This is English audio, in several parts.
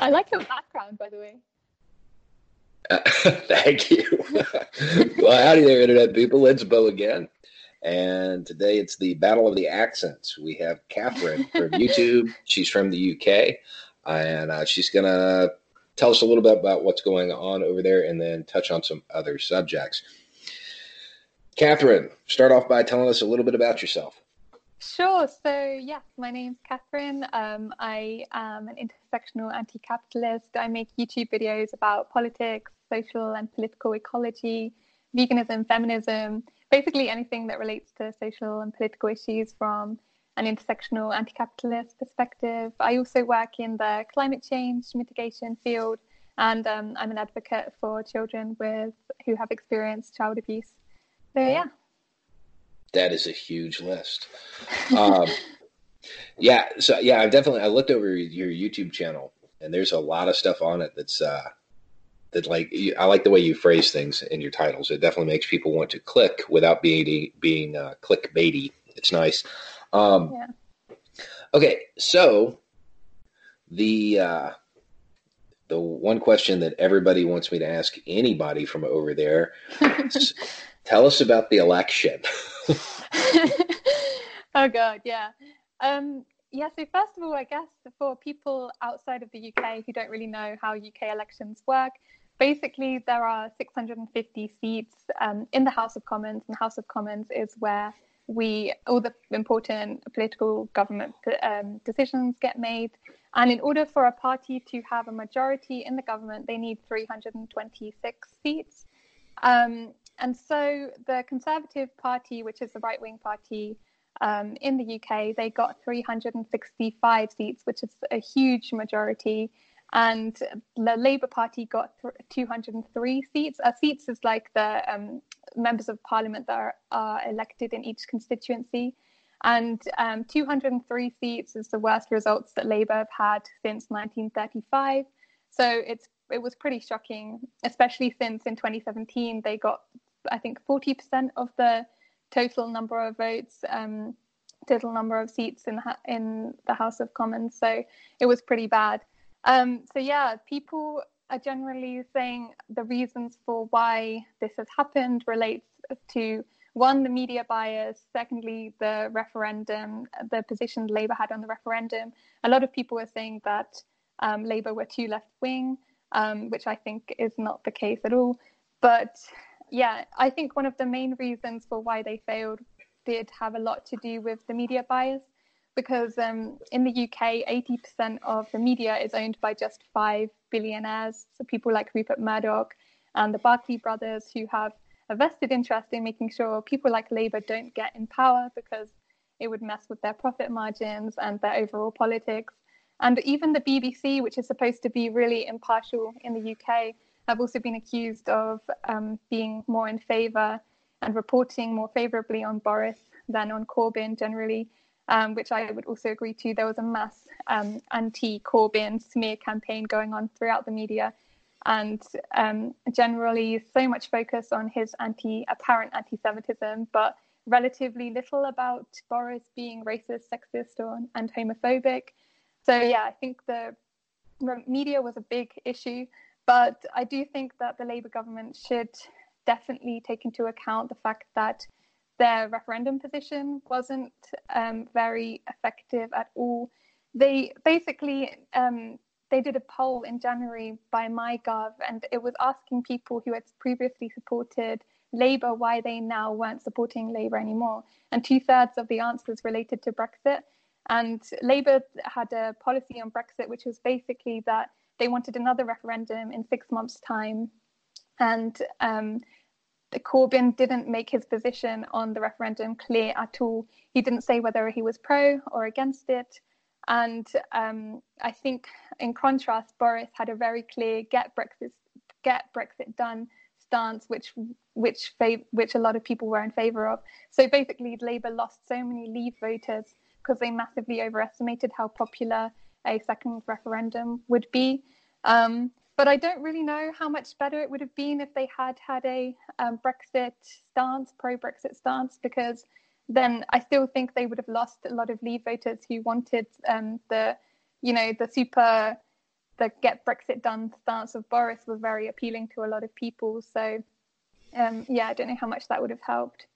I like your background, by the way. Uh, thank you. well, howdy there, Internet people. It's Bo again. And today it's the Battle of the Accents. We have Catherine from YouTube. She's from the UK. And uh, she's going to tell us a little bit about what's going on over there and then touch on some other subjects. Catherine, start off by telling us a little bit about yourself. Sure. So, yes, my name's Catherine. Um, I am an intersectional anti capitalist. I make YouTube videos about politics, social and political ecology, veganism, feminism, basically anything that relates to social and political issues from an intersectional anti capitalist perspective. I also work in the climate change mitigation field, and um, I'm an advocate for children with who have experienced child abuse. So, yeah that is a huge list. Um, yeah, so yeah, I definitely I looked over your YouTube channel, and there's a lot of stuff on it that's uh, that like I like the way you phrase things in your titles. It definitely makes people want to click without being being uh, clickbaity. It's nice. Um, yeah. Okay, so the uh, the one question that everybody wants me to ask anybody from over there Tell us about the election. oh God, yeah. Um, yeah, so first of all, I guess for people outside of the UK who don't really know how UK elections work, basically there are 650 seats um, in the House of Commons, and the House of Commons is where we all the important political government um, decisions get made. And in order for a party to have a majority in the government, they need 326 seats. Um, and so the Conservative Party, which is the right wing party um, in the UK, they got 365 seats, which is a huge majority. And the Labour Party got 203 seats. Uh, seats is like the um, members of parliament that are, are, elected in each constituency. And um, 203 seats is the worst results that Labour have had since 1935. So it's it was pretty shocking, especially since in 2017 they got I think 40% of the total number of votes, um, total number of seats in in the House of Commons. So it was pretty bad. Um, so yeah, people are generally saying the reasons for why this has happened relates to one the media bias secondly the referendum the position labour had on the referendum a lot of people were saying that um, labour were too left wing um, which i think is not the case at all but yeah, I think one of the main reasons for why they failed did have a lot to do with the media bias, because um, in the UK, 80% of the media is owned by just five billionaires. So people like Rupert Murdoch and the Barclay brothers, who have a vested interest in making sure people like Labour don't get in power because it would mess with their profit margins and their overall politics. And even the BBC, which is supposed to be really impartial in the UK, have also been accused of um, being more in favour and reporting more favourably on Boris than on Corbyn generally, um, which I would also agree to. There was a mass um, anti Corbyn smear campaign going on throughout the media. And um, generally, so much focus on his anti apparent anti Semitism, but relatively little about Boris being racist, sexist, or, and homophobic. So, yeah, I think the media was a big issue. But I do think that the Labour government should definitely take into account the fact that their referendum position wasn't um, very effective at all. They basically um, they did a poll in January by MyGov, and it was asking people who had previously supported Labour why they now weren't supporting Labour anymore. And two thirds of the answers related to Brexit. And Labour had a policy on Brexit, which was basically that they wanted another referendum in six months' time. And um, Corbyn didn't make his position on the referendum clear at all. He didn't say whether he was pro or against it. And um, I think, in contrast, Boris had a very clear get Brexit, get Brexit done stance, which which fav- which a lot of people were in favour of. So basically, Labour lost so many Leave voters because they massively overestimated how popular a second referendum would be. Um, but I don't really know how much better it would have been if they had had a um, Brexit stance, pro Brexit stance, because then I still think they would have lost a lot of Leave voters who wanted um, the, you know, the super the get Brexit done stance of Boris was very appealing to a lot of people. So um, yeah, I don't know how much that would have helped.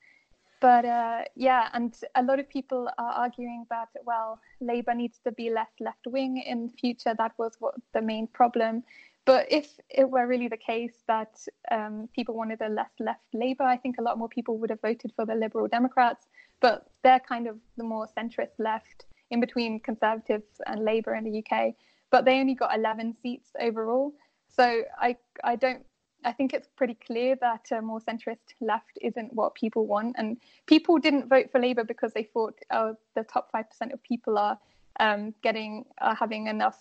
But uh, yeah, and a lot of people are arguing that, well, Labour needs to be less left wing in future. That was what the main problem. But if it were really the case that um, people wanted a less left Labour, I think a lot more people would have voted for the Liberal Democrats. But they're kind of the more centrist left in between Conservatives and Labour in the UK. But they only got 11 seats overall. So I, I don't I think it's pretty clear that a more centrist left isn't what people want. And people didn't vote for Labour because they thought, oh, the top 5% of people are um, getting, are having enough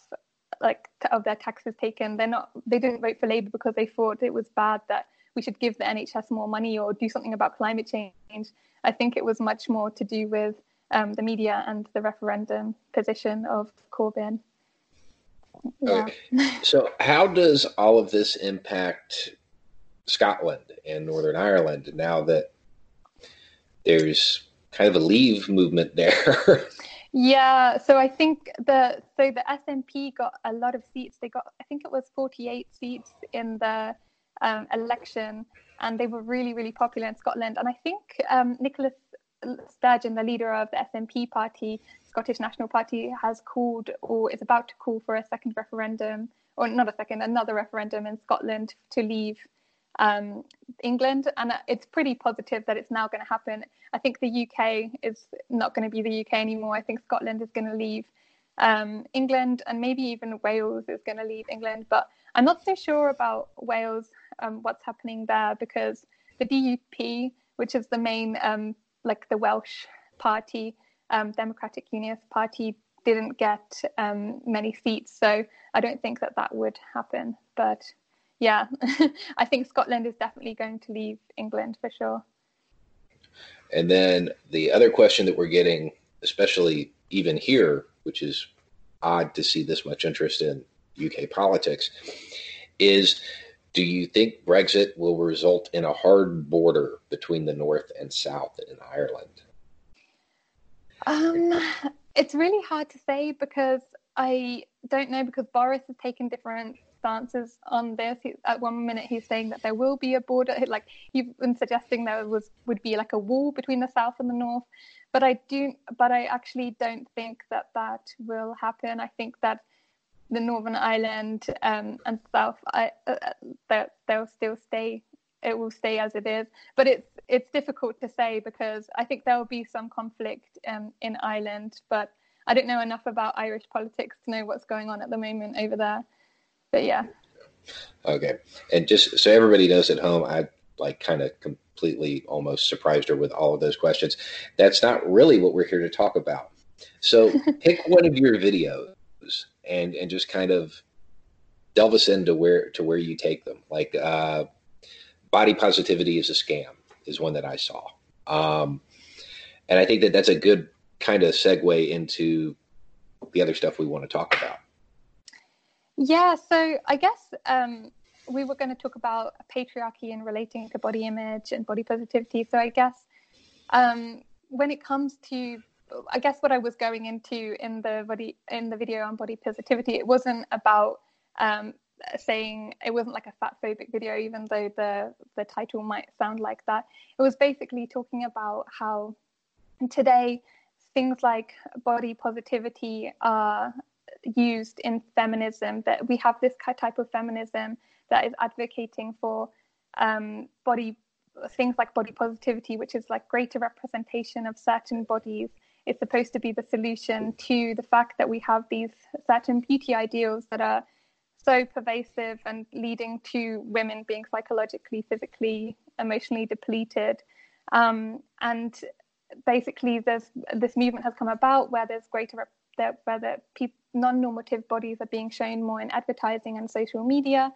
like of their taxes taken. They're not, they didn't vote for Labour because they thought it was bad that we should give the NHS more money or do something about climate change. I think it was much more to do with um, the media and the referendum position of Corbyn. Yeah. Okay. So, how does all of this impact Scotland and Northern Ireland now that there's kind of a leave movement there? yeah, so I think the so the SNP got a lot of seats. They got I think it was 48 seats in the um, election, and they were really really popular in Scotland. And I think um, Nicola Sturgeon, the leader of the SNP party, Scottish National Party, has called or is about to call for a second referendum, or not a second, another referendum in Scotland to leave um, England. And it's pretty positive that it's now going to happen. I think the UK is not going to be the UK anymore. I think Scotland is going to leave um, England, and maybe even Wales is going to leave England. But I'm not so sure about Wales, um, what's happening there, because the DUP, which is the main um, like the Welsh party, um, Democratic Unionist Party, didn't get um, many seats. So I don't think that that would happen. But yeah, I think Scotland is definitely going to leave England for sure. And then the other question that we're getting, especially even here, which is odd to see this much interest in UK politics, is do you think Brexit will result in a hard border between the North and South in Ireland? Um, it's really hard to say because I don't know because Boris has taken different stances on this. He, at one minute, he's saying that there will be a border, like you've been suggesting there was would be like a wall between the South and the North. But I do, but I actually don't think that that will happen. I think that the Northern Ireland um, and South, I, uh, uh they'll still stay. It will stay as it is, but it's it's difficult to say because I think there will be some conflict um, in Ireland, but I don't know enough about Irish politics to know what's going on at the moment over there. But yeah. Okay, and just so everybody knows at home, I like kind of completely almost surprised her with all of those questions. That's not really what we're here to talk about. So pick one of your videos and and just kind of delve us into where to where you take them. Like uh, body positivity is a scam is one that I saw, um, and I think that that's a good kind of segue into the other stuff we want to talk about. Yeah, so I guess um, we were going to talk about patriarchy and relating to body image and body positivity. So I guess um, when it comes to I guess what I was going into in the body in the video on body positivity, it wasn't about um, saying it wasn't like a fat phobic video, even though the the title might sound like that. It was basically talking about how today things like body positivity are used in feminism. That we have this type of feminism that is advocating for um, body things like body positivity, which is like greater representation of certain bodies is supposed to be the solution to the fact that we have these certain beauty ideals that are so pervasive and leading to women being psychologically, physically, emotionally depleted. Um, and basically, there's this movement has come about where there's greater where the pe- non-normative bodies are being shown more in advertising and social media.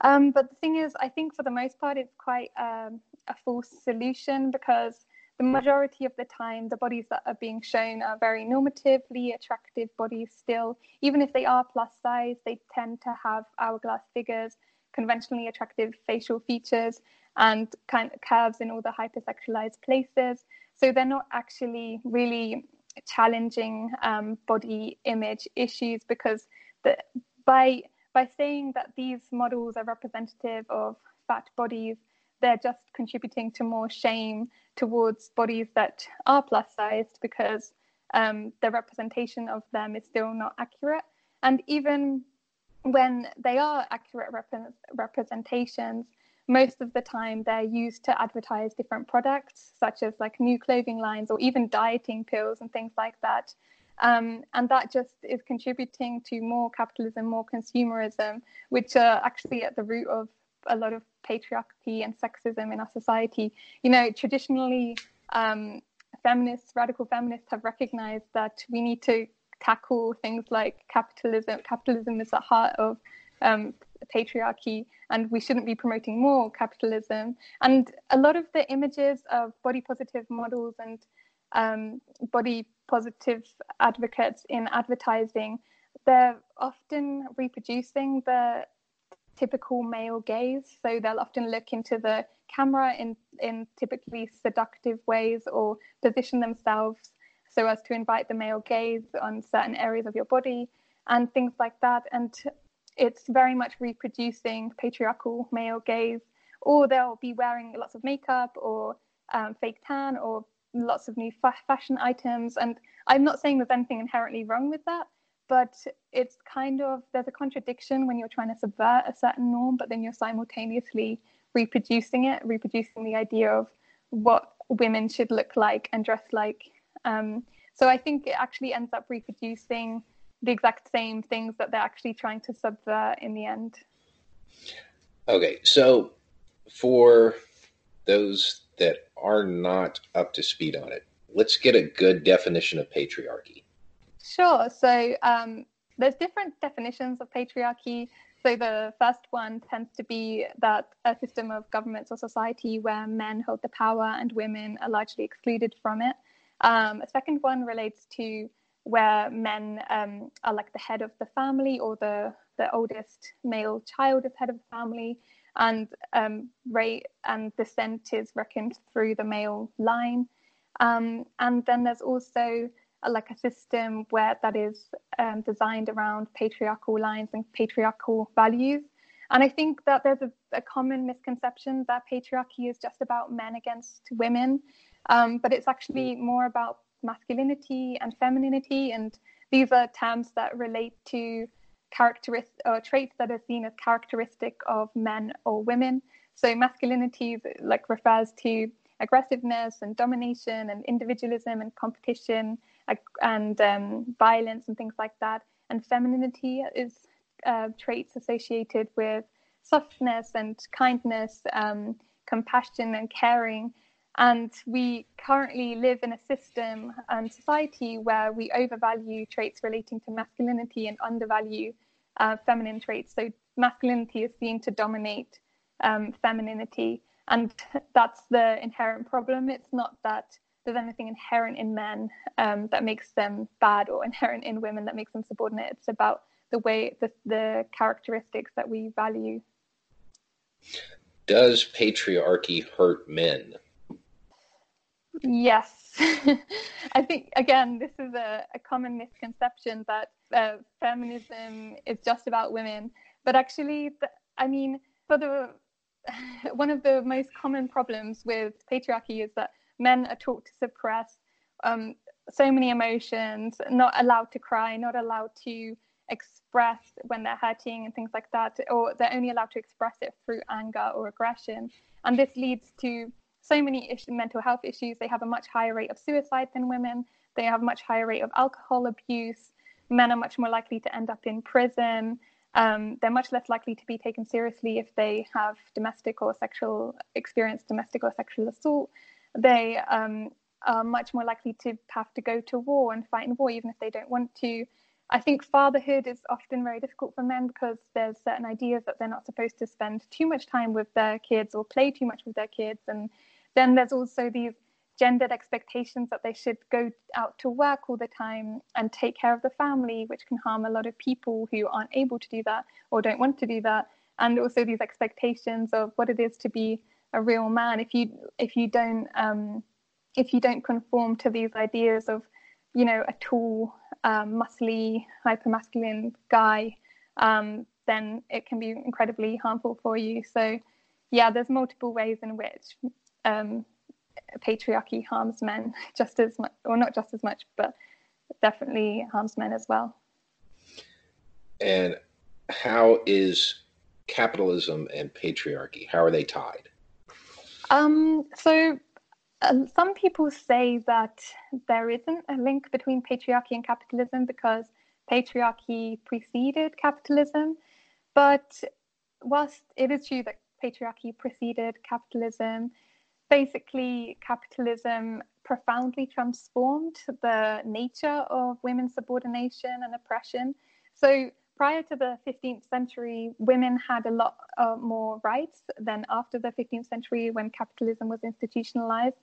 Um, but the thing is, I think for the most part, it's quite um, a false solution because the majority of the time, the bodies that are being shown are very normatively attractive bodies still. Even if they are plus size, they tend to have hourglass figures, conventionally attractive facial features, and kind of curves in all the hypersexualized places. So they're not actually really challenging um, body image issues because the, by by saying that these models are representative of fat bodies, they're just contributing to more shame towards bodies that are plus sized because um, the representation of them is still not accurate. And even when they are accurate rep- representations, most of the time they're used to advertise different products, such as like new clothing lines or even dieting pills and things like that. Um, and that just is contributing to more capitalism, more consumerism, which are actually at the root of a lot of patriarchy and sexism in our society. You know, traditionally, um, feminists, radical feminists, have recognized that we need to tackle things like capitalism. Capitalism is the heart of um, patriarchy, and we shouldn't be promoting more capitalism. And a lot of the images of body positive models and um, body positive advocates in advertising, they're often reproducing the typical male gaze. So they'll often look into the camera in, in typically seductive ways or position themselves so as to invite the male gaze on certain areas of your body and things like that. And it's very much reproducing patriarchal male gaze. Or they'll be wearing lots of makeup or um, fake tan or lots of new fa- fashion items. And I'm not saying there's anything inherently wrong with that, but it's kind of there's a contradiction when you're trying to subvert a certain norm, but then you're simultaneously reproducing it, reproducing the idea of what women should look like and dress like. Um, so I think it actually ends up reproducing the exact same things that they're actually trying to subvert in the end. Okay, so for those that are not up to speed on it, let's get a good definition of patriarchy. Sure. So um, there's different definitions of patriarchy. So the first one tends to be that a system of governments or society where men hold the power and women are largely excluded from it. Um, a second one relates to where men um, are like the head of the family or the, the oldest male child is head of the family and um, rate and descent is reckoned through the male line. Um, and then there's also like a system where that is um, designed around patriarchal lines and patriarchal values. And I think that there's a, a common misconception that patriarchy is just about men against women, um, but it's actually more about masculinity and femininity. And these are terms that relate to characteristics or traits that are seen as characteristic of men or women. So masculinity like refers to aggressiveness and domination and individualism and competition and um, violence and things like that. And femininity is uh, traits associated with softness and kindness, um, compassion and caring. And we currently live in a system and society where we overvalue traits relating to masculinity and undervalue uh, feminine traits. So masculinity is seen to dominate um, femininity. And that's the inherent problem. It's not that there's anything inherent in men um, that makes them bad or inherent in women that makes them subordinate. It's about the way, the, the characteristics that we value. Does patriarchy hurt men? Yes. I think, again, this is a, a common misconception that uh, feminism is just about women. But actually, the, I mean, for the one of the most common problems with patriarchy is that men are taught to suppress um, so many emotions, not allowed to cry, not allowed to express when they're hurting and things like that, or they're only allowed to express it through anger or aggression. And this leads to so many mental health issues. They have a much higher rate of suicide than women. They have a much higher rate of alcohol abuse. Men are much more likely to end up in prison. Um, they're much less likely to be taken seriously if they have domestic or sexual experience, domestic or sexual assault they um, are much more likely to have to go to war and fight in war, even if they don't want to. I think fatherhood is often very difficult for men because there's certain ideas that they're not supposed to spend too much time with their kids or play too much with their kids. And then there's also these gendered expectations that they should go out to work all the time and take care of the family, which can harm a lot of people who aren't able to do that or don't want to do that. And also these expectations of what it is to be a real man if you if you don't um, if you don't conform to these ideas of you know a tall um, muscly hyper masculine guy um, then it can be incredibly harmful for you. So, yeah, there's multiple ways in which um, patriarchy harms men just as much, or not just as much, but definitely harms men as well. And how is capitalism and patriarchy? How are they tied? Um, so uh, some people say that there isn't a link between patriarchy and capitalism because patriarchy preceded capitalism. But whilst it is true that patriarchy preceded capitalism, basically capitalism profoundly transformed the nature of women's subordination and oppression. So prior to the 15th century, women had a lot uh, more rights than after the 15th century when capitalism was institutionalized.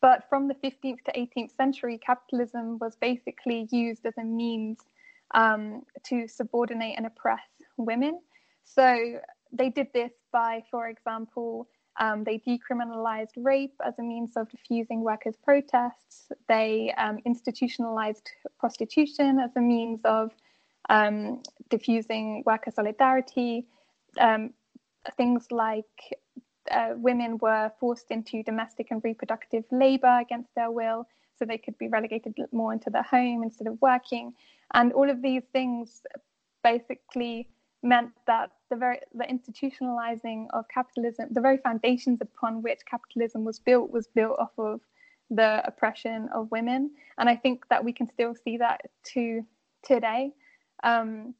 But from the 15th to 18th century, capitalism was basically used as a means um, to subordinate and oppress women. So they did this by, for example, um, they decriminalized rape as a means of diffusing workers' protests. They um, institutionalized prostitution as a means of um, diffusing worker solidarity. Um, things like uh, women were forced into domestic and reproductive labor against their will, so they could be relegated more into the home instead of working. And all of these things basically meant that the very the institutionalizing of capitalism, the very foundations upon which capitalism was built, was built off of the oppression of women. And I think that we can still see that to today. Um,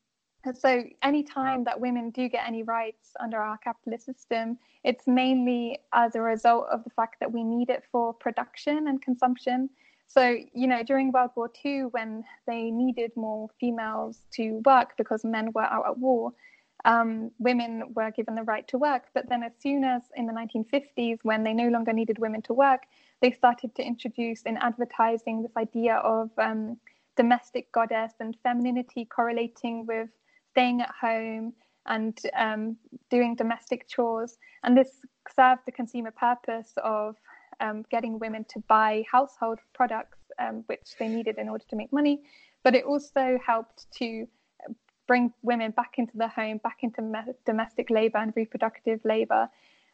so anytime that women do get any rights under our capitalist system, it's mainly as a result of the fact that we need it for production and consumption. So, you know, during World War II, when they needed more females to work because men were out at war, um, women were given the right to work. But then, as soon as in the 1950s, when they no longer needed women to work, they started to introduce in advertising this idea of um, domestic goddess and femininity correlating with staying at home and um, doing domestic chores. And this served the consumer purpose of um, getting women to buy household products, um, which they needed in order to make money. But it also helped to bring women back into the home, back into me- domestic labor and reproductive labor.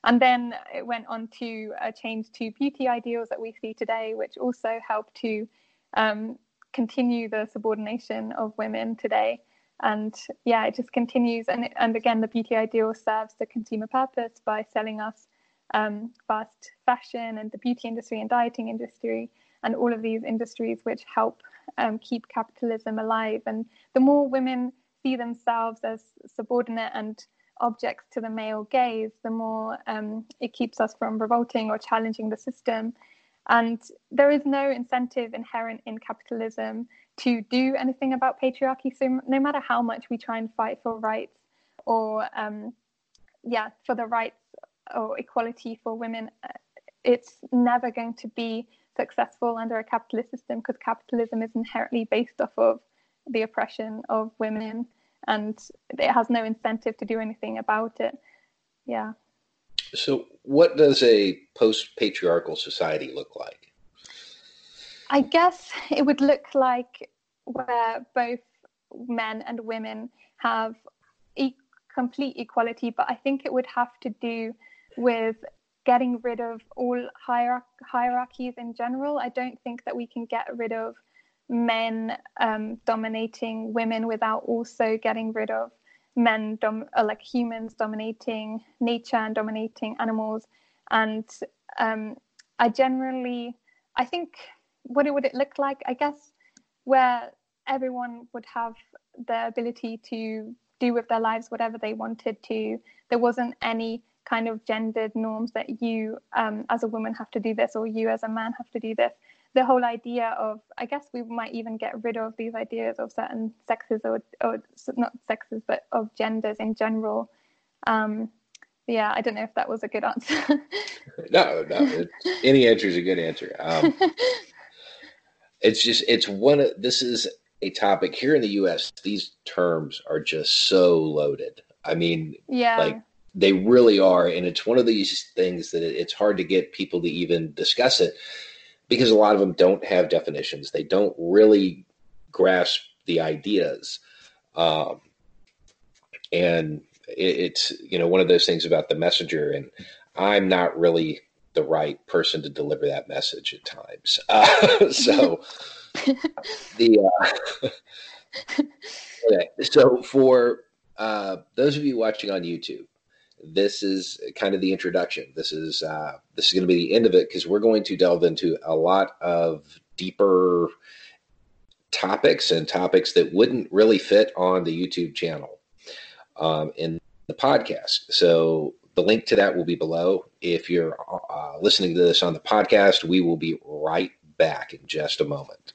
And then it went on to uh, change to beauty ideals that we see today, which also helped to um, continue the subordination of women today. And yeah, it just continues. And, and again, the beauty ideal serves the consumer purpose by selling us um, fast fashion and the beauty industry and dieting industry and all of these industries which help um, keep capitalism alive. And the more women see themselves as subordinate and objects to the male gaze, the more um, it keeps us from revolting or challenging the system. And there is no incentive inherent in capitalism to do anything about patriarchy. So no matter how much we try and fight for rights or um, yeah, for the rights or equality for women, uh, it's never going to be successful under a capitalist system because capitalism is inherently based off of the oppression of women and it has no incentive to do anything about it. Yeah. So, what does a post patriarchal society look like? I guess it would look like where both men and women have e- complete equality, but I think it would have to do with getting rid of all hierarch- hierarchies in general. I don't think that we can get rid of men um, dominating women without also getting rid of men dom- uh, like humans dominating nature and dominating animals. And um, i generally i think what it would it look like i guess where everyone would have the ability to do with their lives whatever they wanted to. There wasn't any kind of gendered norms that you um, as a woman have to do this or you as a man have to do this the whole idea of i guess we might even get rid of these ideas of certain sexes or, or not sexes but of genders in general. Um, yeah i don't know if that was a good answer. No no any answer is a good answer. Um, it's just it's one of this is a topic here in the us these terms are just so loaded. I mean yeah. like they really are and it's one of these things that it's hard to get people to even discuss it because a lot of them don't have definitions. They don't really grasp the ideas. Um, and it, it's you know one of those things about the messenger, and I'm not really the right person to deliver that message at times. Uh, so the uh, okay, so for uh, those of you watching on YouTube, this is kind of the introduction. This is uh, this is going to be the end of it because we're going to delve into a lot of deeper topics and topics that wouldn't really fit on the YouTube channel um, in the podcast. So the link to that will be below. If you're uh, listening to this on the podcast, we will be right back in just a moment.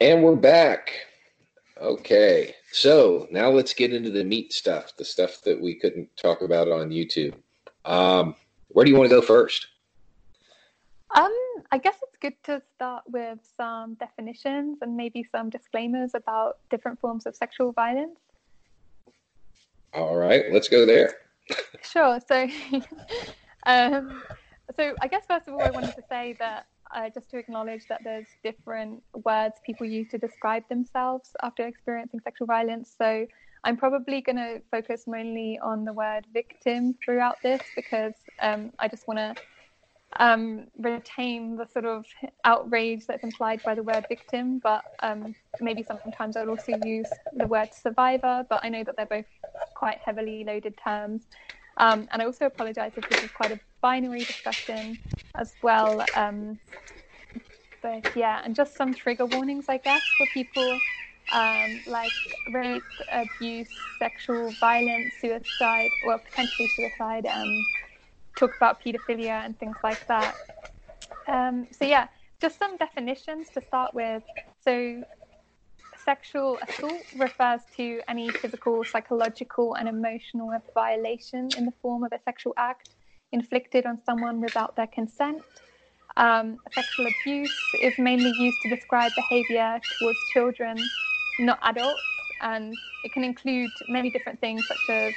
And we're back. Okay. So now let's get into the meat stuff, the stuff that we couldn't talk about on YouTube. Um, where do you want to go first? Um, I guess it's good to start with some definitions and maybe some disclaimers about different forms of sexual violence. All right, let's go there. sure. So, um, so I guess first of all, I wanted to say that uh, just to acknowledge that there's different words people use to describe themselves after experiencing sexual violence. So I'm probably going to focus mainly on the word victim throughout this because um, I just want to um, retain the sort of outrage that's implied by the word victim, but um, maybe sometimes I'll also use the word survivor. But I know that they're both quite heavily loaded terms. Um, and I also apologize if this is quite a binary discussion as well. Um, but yeah, and just some trigger warnings, I guess, for people um, like rape, abuse, sexual violence, suicide, or potentially suicide. Um, talk about pedophilia and things like that. Um, so yeah, just some definitions to start with. So sexual assault refers to any physical, psychological, and emotional violation in the form of a sexual act inflicted on someone without their consent. Um, sexual abuse is mainly used to describe behavior towards children, not adults, and it can include many different things such as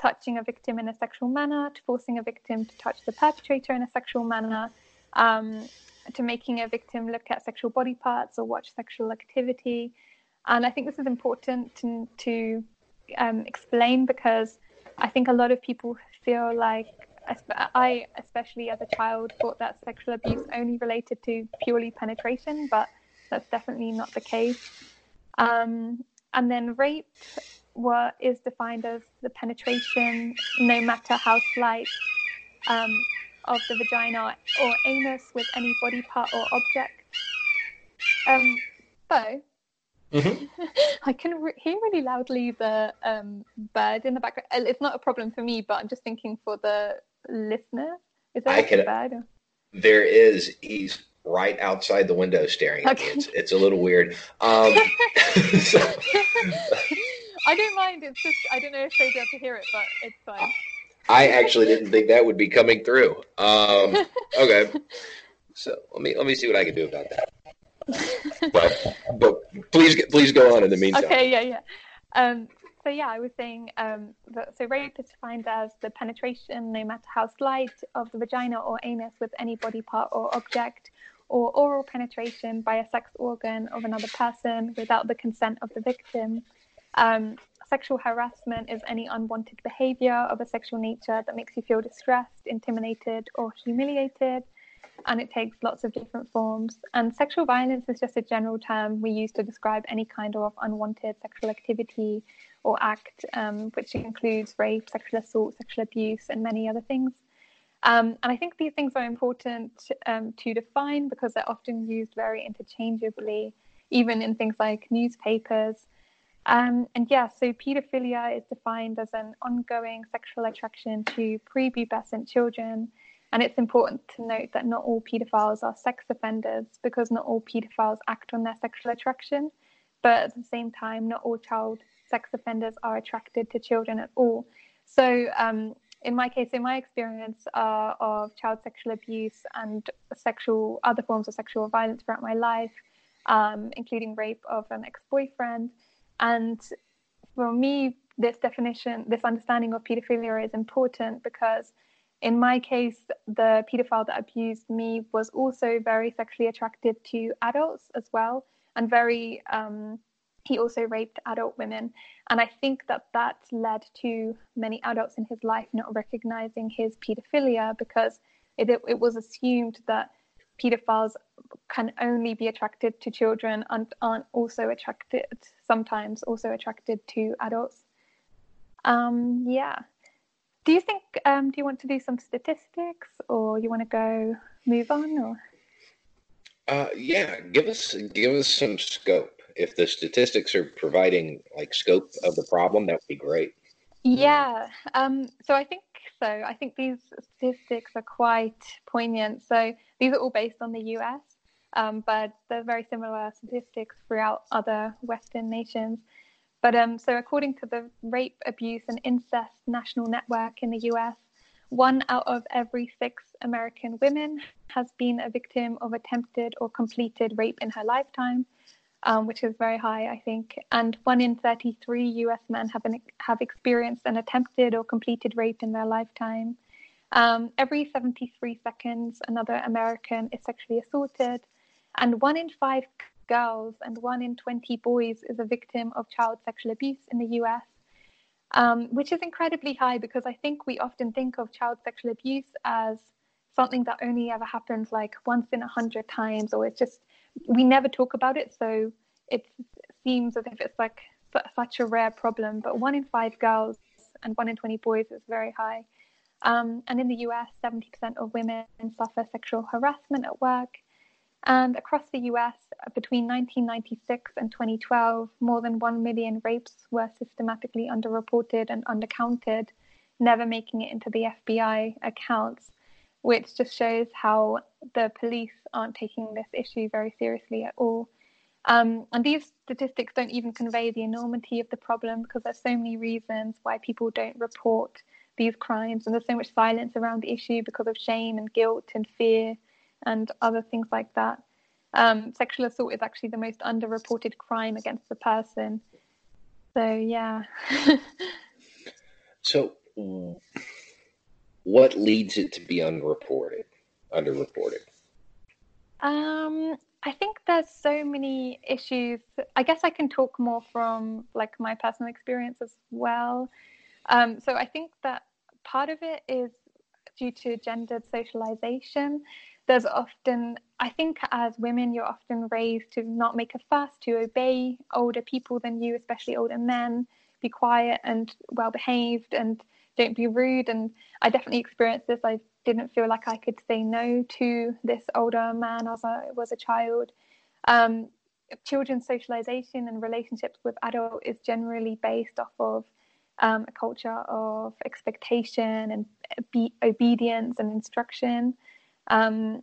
touching a victim in a sexual manner, to forcing a victim to touch the perpetrator in a sexual manner, um, to making a victim look at sexual body parts or watch sexual activity. And I think this is important to, to um, explain because I think a lot of people feel like I, especially as a child, thought that sexual abuse only related to purely penetration, but that's definitely not the case. Um, and then rape what is defined as the penetration, no matter how slight, um, of the vagina or anus with any body part or object. Um, Bo, mm-hmm. I can re- hear really loudly the um, bird in the background. It's not a problem for me, but I'm just thinking for the listener? Is that I can, bad? There is. He's right outside the window staring okay. at me. It's, it's a little weird. Um, so. I don't mind. It's just I don't know if they'd be able to hear it, but it's fine. I actually didn't think that would be coming through. Um, okay, so let me let me see what I can do about that. But but please please go on in the meantime. Okay, yeah, yeah. Um, so yeah, I was saying um, that so rape is defined as the penetration, no matter how slight, of the vagina or anus with any body part or object, or oral penetration by a sex organ of another person without the consent of the victim. Um, sexual harassment is any unwanted behavior of a sexual nature that makes you feel distressed, intimidated, or humiliated. And it takes lots of different forms. And sexual violence is just a general term we use to describe any kind of unwanted sexual activity or act, um, which includes rape, sexual assault, sexual abuse, and many other things. Um, and I think these things are important um, to define because they're often used very interchangeably, even in things like newspapers. Um, and yeah, so pedophilia is defined as an ongoing sexual attraction to prepubescent children. And it's important to note that not all pedophiles are sex offenders because not all pedophiles act on their sexual attraction. But at the same time, not all child sex offenders are attracted to children at all. So, um, in my case, in my experience uh, of child sexual abuse and sexual other forms of sexual violence throughout my life, um, including rape of an ex-boyfriend, and for me, this definition, this understanding of pedophilia is important because in my case, the pedophile that abused me was also very sexually attracted to adults as well, and very, um, he also raped adult women. And I think that that led to many adults in his life not recognizing his pedophilia because it, it was assumed that pedophiles can only be attracted to children and aren't also attracted sometimes also attracted to adults. Um, yeah. Do you think um, do you want to do some statistics or you want to go move on or? Uh, yeah give us give us some scope if the statistics are providing like scope of the problem that would be great. Yeah um, so i think so. I think these statistics are quite poignant. So these are all based on the us um, but they're very similar statistics throughout other Western nations. But um, so, according to the Rape, Abuse, and Incest National Network in the US, one out of every six American women has been a victim of attempted or completed rape in her lifetime, um, which is very high, I think. And one in 33 US men have, an, have experienced an attempted or completed rape in their lifetime. Um, every 73 seconds, another American is sexually assaulted, and one in five girls and one in 20 boys is a victim of child sexual abuse in the US, um, which is incredibly high because I think we often think of child sexual abuse as something that only ever happens like once in a hundred times, or it's just, we never talk about it. So it seems as if it's like such a rare problem. But one in five girls and one in 20 boys is very high. Um, and in the US, 70% of women suffer sexual harassment at work. And across the US, between 1996 and 2012, more than 1 million rapes were systematically underreported and undercounted, never making it into the FBI accounts, which just shows how the police aren't taking this issue very seriously at all. Um, and these statistics don't even convey the enormity of the problem because there's so many reasons why people don't report these crimes, and there's so much silence around the issue because of shame and guilt and fear and other things like that. Um, sexual assault is actually the most underreported crime against the person. So yeah. so, what leads it to be unreported, underreported? Um, I think there's so many issues. I guess I can talk more from like my personal experience as well. Um, so I think that part of it is due to gendered socialization there's often i think as women you're often raised to not make a fuss to obey older people than you especially older men be quiet and well behaved and don't be rude and i definitely experienced this. I didn't feel like i could say no to this older man as i was a child. Um, children's socialization and relationships with adult is generally based off of um, a culture of expectation and be- obedience and instruction. Um,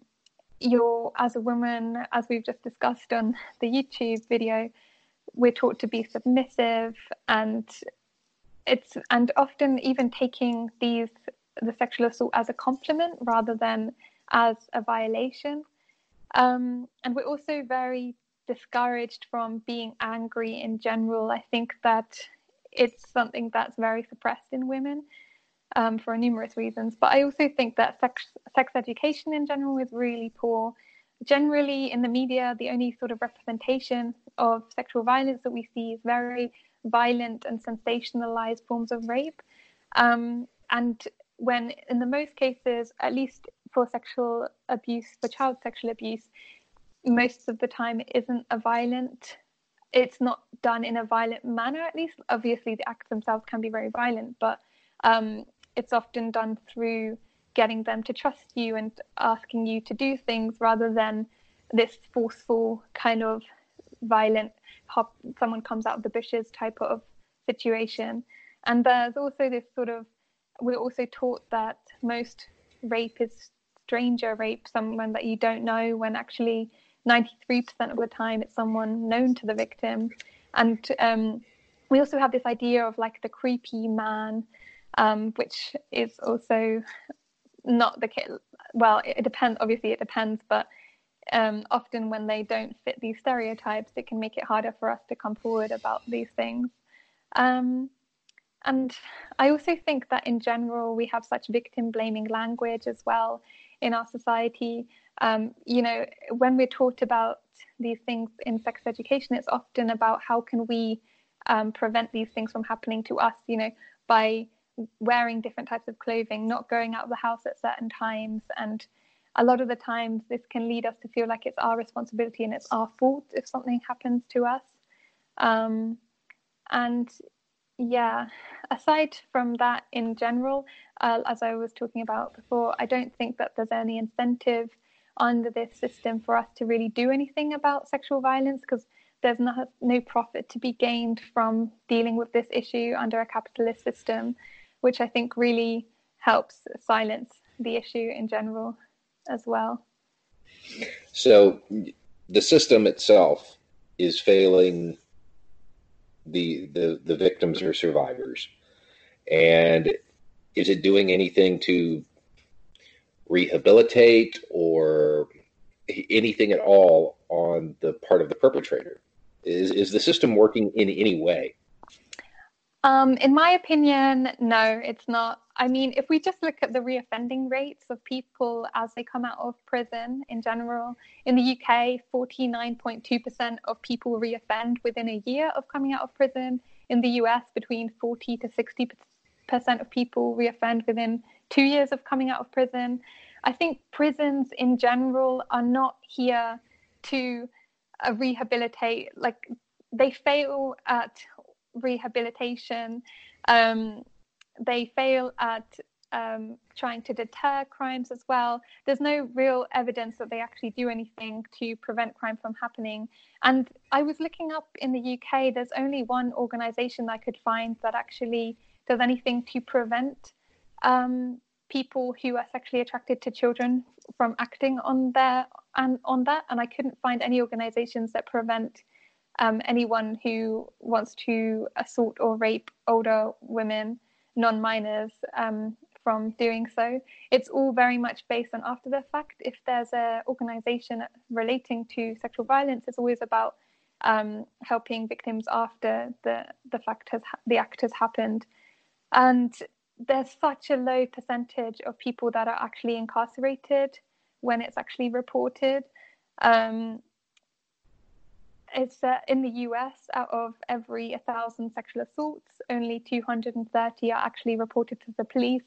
you're as a woman, as we've just discussed on the YouTube video, we're taught to be submissive and it's and often even taking these the sexual assault as a compliment rather than as a violation. Um, and we're also very discouraged from being angry in general. I think that it's something that's very suppressed in women um, for numerous reasons. But I also think that sex, sex education in general is really poor. Generally, in the media, the only sort of representation of sexual violence that we see is very violent and sensationalized forms of rape. Um, and when, in the most cases, at least for sexual abuse, for child sexual abuse, most of the time it isn't a violent it's not done in a violent manner at least obviously the acts themselves can be very violent but um, it's often done through getting them to trust you and asking you to do things rather than this forceful kind of violent pop, someone comes out of the bushes type of situation. And there's also this sort of, we're also taught that most rape is stranger rape, someone that you don't know, when actually 93% of the time it's someone known to the victim. And um, we also have this idea of like the creepy man, um, which is also not the case. Well, it, depends. Obviously, it depends, but um, often when they don't fit these stereotypes, it can make it harder for us to come forward about these things. Um, and I also think that in general, we have such victim blaming language as well in our society. Um, you know, when we're taught about these things in sex education, it's often about how can we um, prevent these things from happening to us, you know, by wearing different types of clothing, not going out of the house at certain times. And a lot of the times, this can lead us to feel like it's our responsibility and it's our fault if something happens to us. Um, and yeah, aside from that, in general, uh, as I was talking about before, I don't think that there's any incentive under this system for us to really do anything about sexual violence because there's no, no profit to be gained from dealing with this issue under a capitalist system, which I think really helps silence the issue in general as well. So the system itself is failing the the the victims or survivors. And is it doing anything to rehabilitate or anything at all on the part of the perpetrator? Is is the system working in any way um, in my opinion, no, it's not. I mean, if we just look at the reoffending rates of people as they come out of prison in general, in the UK, 49.2% of people reoffend within a year of coming out of prison. In the US, between 40 to 60% of people reoffend within two years of coming out of prison. I think prisons in general are not here to uh, rehabilitate, like, they fail at rehabilitation. Um, they fail at um, trying to deter crimes as well. There's no real evidence that they actually do anything to prevent crime from happening. And I was looking up in the UK, there's only one organization I could find that actually does anything to prevent um, people who are sexually attracted to children from acting on their and on that. And I couldn't find any organizations that prevent um, anyone who wants to assault or rape older women, non minors, um, from doing so. It's all very much based on after the fact. If there's an organization relating to sexual violence, it's always about um, helping victims after the, the fact has the act has happened. And there's such a low percentage of people that are actually incarcerated when it's actually reported. Um, it's uh, in the US, out of every 1,000 sexual assaults, only 230 are actually reported to the police,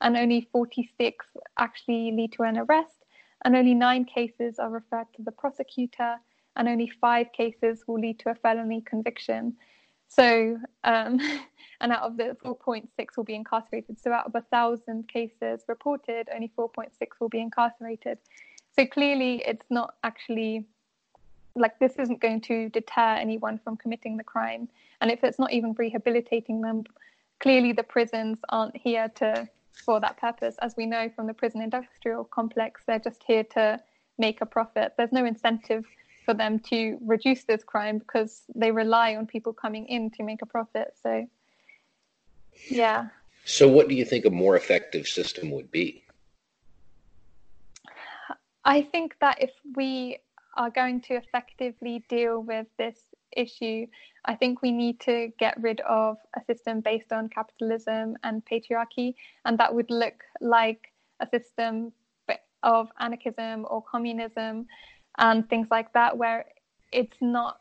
and only 46 actually lead to an arrest, and only nine cases are referred to the prosecutor, and only five cases will lead to a felony conviction. So, um, and out of the 4.6 will be incarcerated. So, out of a thousand cases reported, only 4.6 will be incarcerated. So, clearly, it's not actually like this isn't going to deter anyone from committing the crime. And if it's not even rehabilitating them clearly the prisons aren't here to for that purpose. As we know from the prison industrial complex they're just here to make a profit. There's no incentive for them to reduce this crime because they rely on people coming in to make a profit. So yeah. So what do you think a more effective system would be? I think that if we are going to effectively deal with this issue, I think we need to get rid of a system based on capitalism and patriarchy, and that would look like a system of anarchism or communism and things like that, where it's not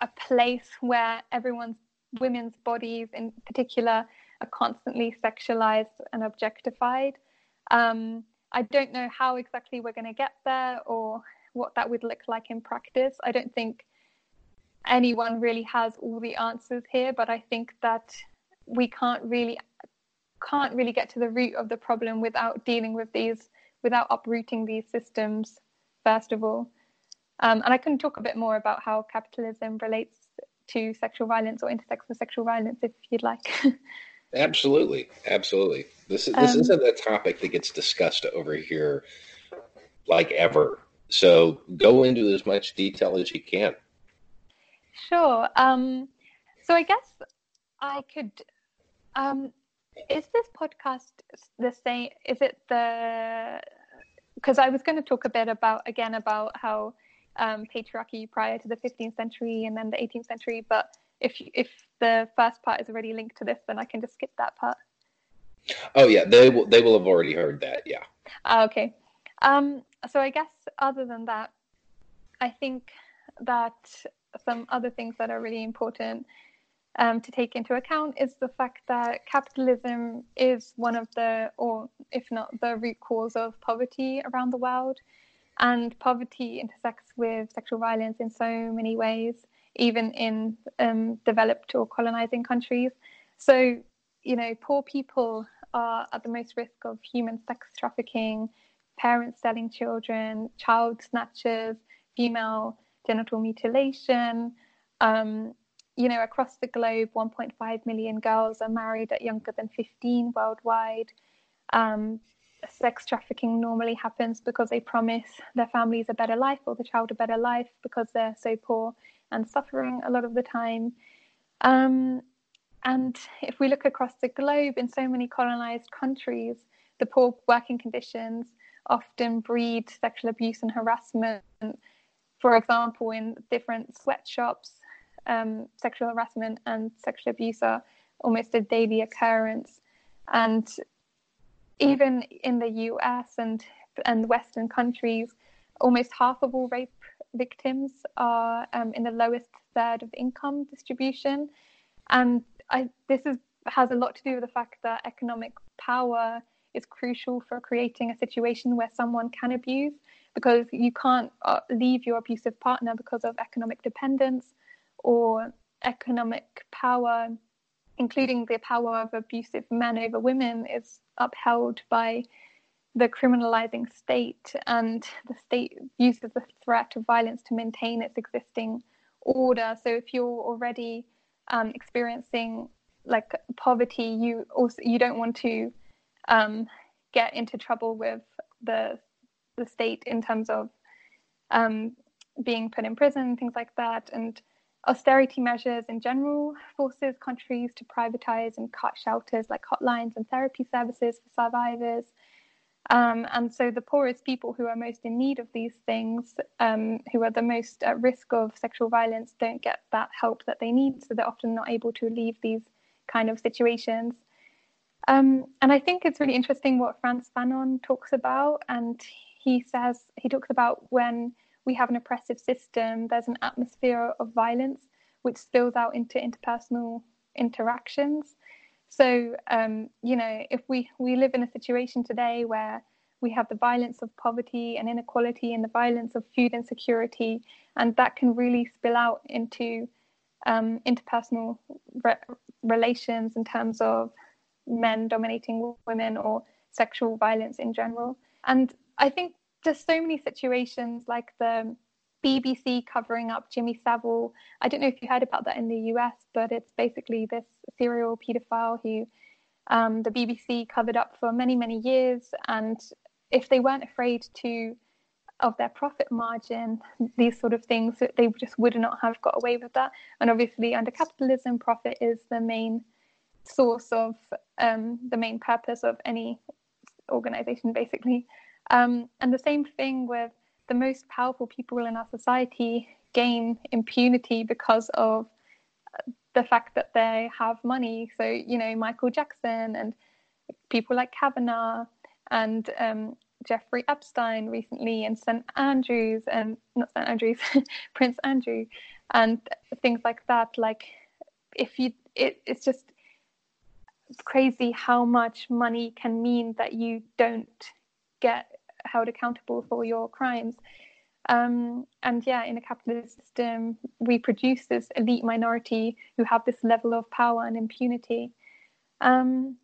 a place where everyone's women's bodies, in particular, are constantly sexualized and objectified. Um, I don't know how exactly we're going to get there or what that would look like in practice. I don't think anyone really has all the answers here, but I think that we can't really can't really get to the root of the problem without dealing with these, without uprooting these systems, first of all. Um, and I can talk a bit more about how capitalism relates to sexual violence or intersex with sexual violence if you'd like. absolutely, absolutely. This is this um, isn't a topic that gets discussed over here like ever. So go into as much detail as you can. Sure. Um, so I guess I could. Um, is this podcast the same? Is it the? Because I was going to talk a bit about again about how um, patriarchy prior to the 15th century and then the 18th century. But if if the first part is already linked to this, then I can just skip that part. Oh yeah, they will. They will have already heard that. Yeah. Ah, okay. Um, so I guess other than that, I think that some other things that are really important um, to take into account is the fact that capitalism is one of the, or if not the root cause of poverty around the world. And poverty intersects with sexual violence in so many ways, even in um, developed or colonizing countries. So, you know, poor people are at the most risk of human sex trafficking, parents selling children, child snatchers, female genital mutilation. Um, you know, across the globe, 1.5 million girls are married at younger than 15 worldwide. Um, sex trafficking normally happens because they promise their families a better life or the child a better life because they're so poor and suffering a lot of the time. Um, and if we look across the globe, in so many colonized countries, the poor working conditions often breed sexual abuse and harassment. For example, in different sweatshops, um, sexual harassment and sexual abuse are almost a daily occurrence. And even in the US and and Western countries, almost half of all rape victims are um, in the lowest third of income distribution, and I, this is, has a lot to do with the fact that economic power is crucial for creating a situation where someone can abuse, because you can't uh, leave your abusive partner because of economic dependence or economic power including the power of abusive men over women, is upheld by the criminalizing state, and the state uses the threat of violence to maintain its existing order. So if you're already um, experiencing like poverty, you also you don't want to um, get into trouble with the the state in terms of um, being put in prison, things like that, and Austerity measures in general forces countries to privatize and cut shelters like hotlines and therapy services for survivors. Um, and so the poorest people who are most in need of these things, um, who are the most at risk of sexual violence, don't get that help that they need. So they're often not able to leave these kind of situations. Um, and I think it's really interesting what Frantz Fanon talks about. And he says, he talks about when we have an oppressive system, there's an atmosphere of violence which spills out into interpersonal interactions. So, um, you know, if we, we live in a situation today where we have the violence of poverty and inequality and the violence of food insecurity, and that can really spill out into um, interpersonal re- relations in terms of men dominating women or sexual violence in general. And I think just so many situations like the BBC covering up Jimmy Savile. I don't know if you heard about that in the US, but it's basically this serial paedophile who um, the BBC covered up for many, many years. And if they weren't afraid to of their profit margin, these sort of things, they just would not have got away with that. And obviously, under capitalism, profit is the main source of um, the main purpose of any organization, basically. Um, and the same thing with the most powerful people in our society gain impunity because of the fact that they have money. So, you know, Michael Jackson and people like Kavanaugh and um, Jeffrey Epstein recently, and St. Andrews, and not St. Andrews, Prince Andrew, and things like that. Like, if you, it, it's just crazy how much money can mean that you don't get held accountable for your crimes. Um, and yeah, in a capitalist system, we produce this elite minority who have this level of power and impunity. Um,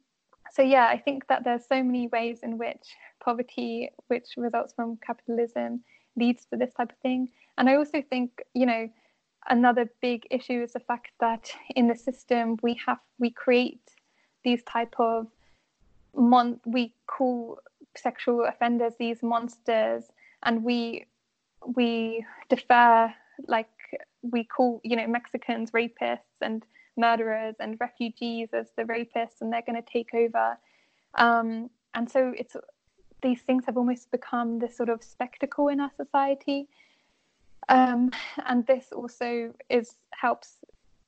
so yeah, I think that there's so many ways in which poverty, which results from capitalism, leads to this type of thing. And I also think, you know, another big issue is the fact that in the system we have we create these type of mon we call sexual offenders these monsters and we we defer like we call you know Mexicans rapists and murderers and refugees as the rapists and they're going to take over. Um, and so it's these things have almost become this sort of spectacle in our society. Um, and this also is helps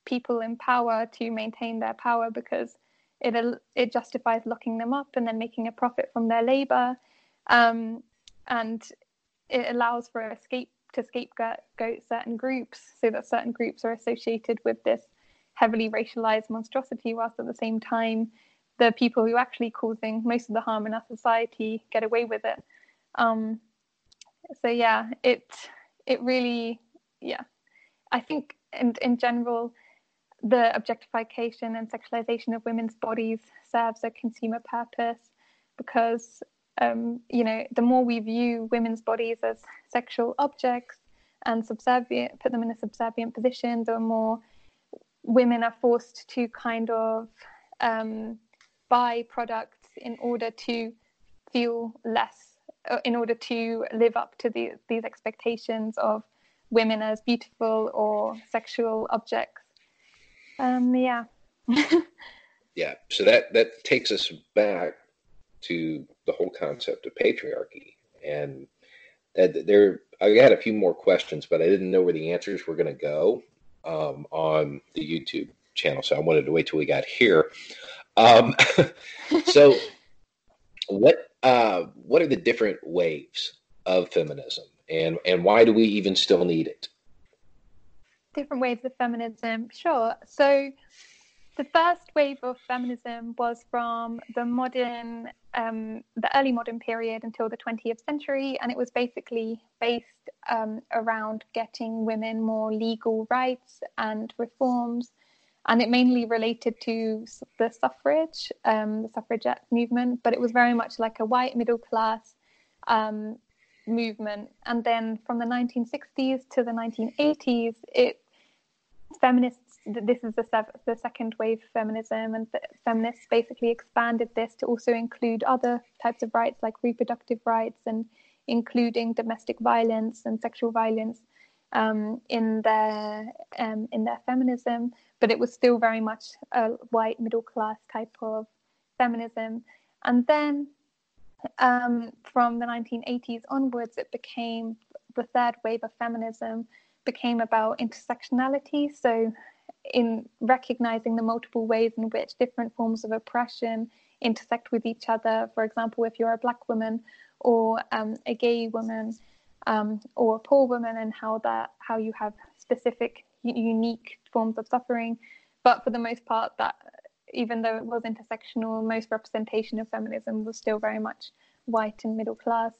people in power to maintain their power because it it justifies locking them up and then making a profit from their labor um, and it allows for escape to scapegoat certain groups so that certain groups are associated with this heavily racialized monstrosity whilst at the same time the people who are actually causing most of the harm in our society get away with it. Um, so yeah it it really yeah. I think in, in general the objectification and sexualization of women's bodies serves a consumer purpose because um, you know the more we view women's bodies as sexual objects and subservient put them in a subservient position the more women are forced to kind of um, buy products in order to feel less uh, in order to live up to the, these expectations of women as beautiful or sexual objects um, yeah. yeah. So that that takes us back to the whole concept of patriarchy, and that there. I had a few more questions, but I didn't know where the answers were going to go um, on the YouTube channel, so I wanted to wait till we got here. Um, so, what uh, what are the different waves of feminism, and and why do we even still need it? Different waves of feminism. Sure. So the first wave of feminism was from the modern, um, the early modern period until the 20th century, and it was basically based um, around getting women more legal rights and reforms. And it mainly related to the suffrage, um, the suffragette movement, but it was very much like a white middle class um, movement. And then from the 1960s to the 1980s, it feminists this is the, the second wave feminism and feminists basically expanded this to also include other types of rights like reproductive rights and including domestic violence and sexual violence um, in their um, in their feminism. But it was still very much a white middle class type of feminism. And then um, from the 1980s onwards it became the third wave of feminism became about intersectionality. So, in recognizing the multiple ways in which different forms of oppression intersect with each other. For example, if you're a black woman or um, a gay woman um, or a poor woman, and how that how you have specific unique forms of suffering. But for the most part, that even though it was intersectional, most representation of feminism was still very much white and middle class.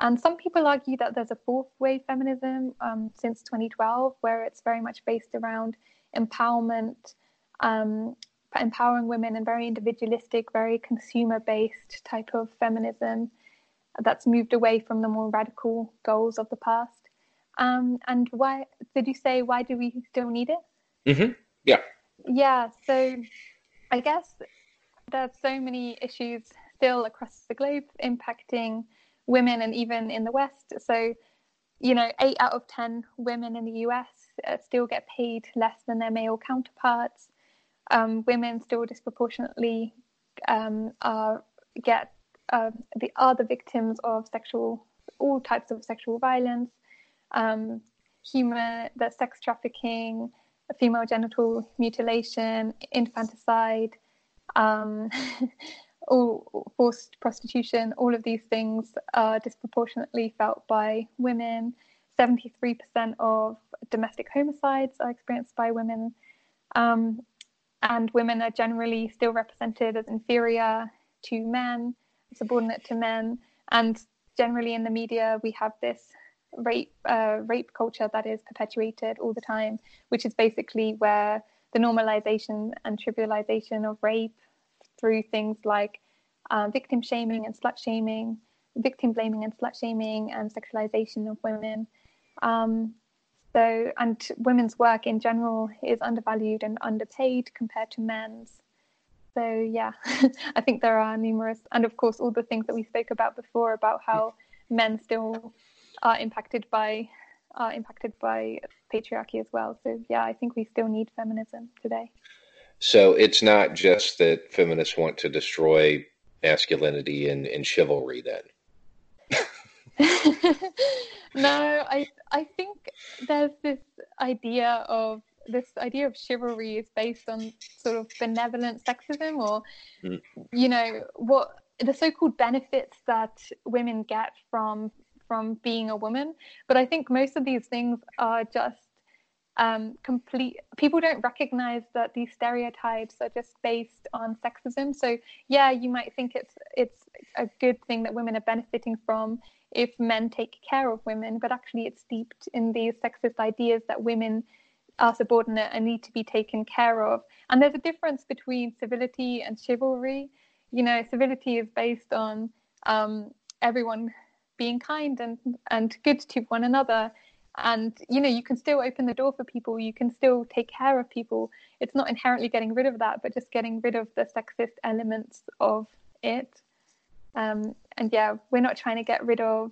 And some people argue that there's a fourth wave feminism um, since 2012, where it's very much based around empowerment, um, empowering women, and very individualistic, very consumer based type of feminism that's moved away from the more radical goals of the past. Um, and why did you say why do we still need it? Mm-hmm. Yeah. Yeah. So I guess there's so many issues still across the globe impacting women and even in the West. So, you know, eight out of 10 women in the US uh, still get paid less than their male counterparts. Um, women still disproportionately um, are get uh, the are the victims of sexual all types of sexual violence, um, human the sex trafficking, female genital mutilation, infanticide, um, all forced prostitution, all of these things are disproportionately felt by women. 73% of domestic homicides are experienced by women. Um, and women are generally still represented as inferior to men, subordinate to men. And generally in the media, we have this rape uh, rape culture that is perpetuated all the time, which is basically where the normalization and trivialization of rape through things like uh, victim shaming and slut shaming, victim blaming and slut shaming, and sexualization of women. Um, So, and women's work in general is undervalued and underpaid compared to men's. So, yeah, I think there are numerous, and of course, all the things that we spoke about before about how men still are impacted by are impacted by patriarchy as well. So, yeah, I think we still need feminism today. So it's not just that feminists want to destroy masculinity and, and chivalry then. no, I I think there's this idea of this idea of chivalry is based on sort of benevolent sexism or mm. you know what the so-called benefits that women get from from being a woman but i think most of these things are just um, complete people don't recognize that these stereotypes are just based on sexism. So yeah you might think it's it's a good thing that women are benefiting from if men take care of women but actually it's steeped in these sexist ideas that women are subordinate and need to be taken care of. And there's a difference between civility and chivalry. You know civility is based on um, everyone being kind and and good to one another and you know you can still open the door for people you can still take care of people. It's not inherently getting rid of that but just getting rid of the sexist elements of it. Um, and yeah we're not trying to get rid of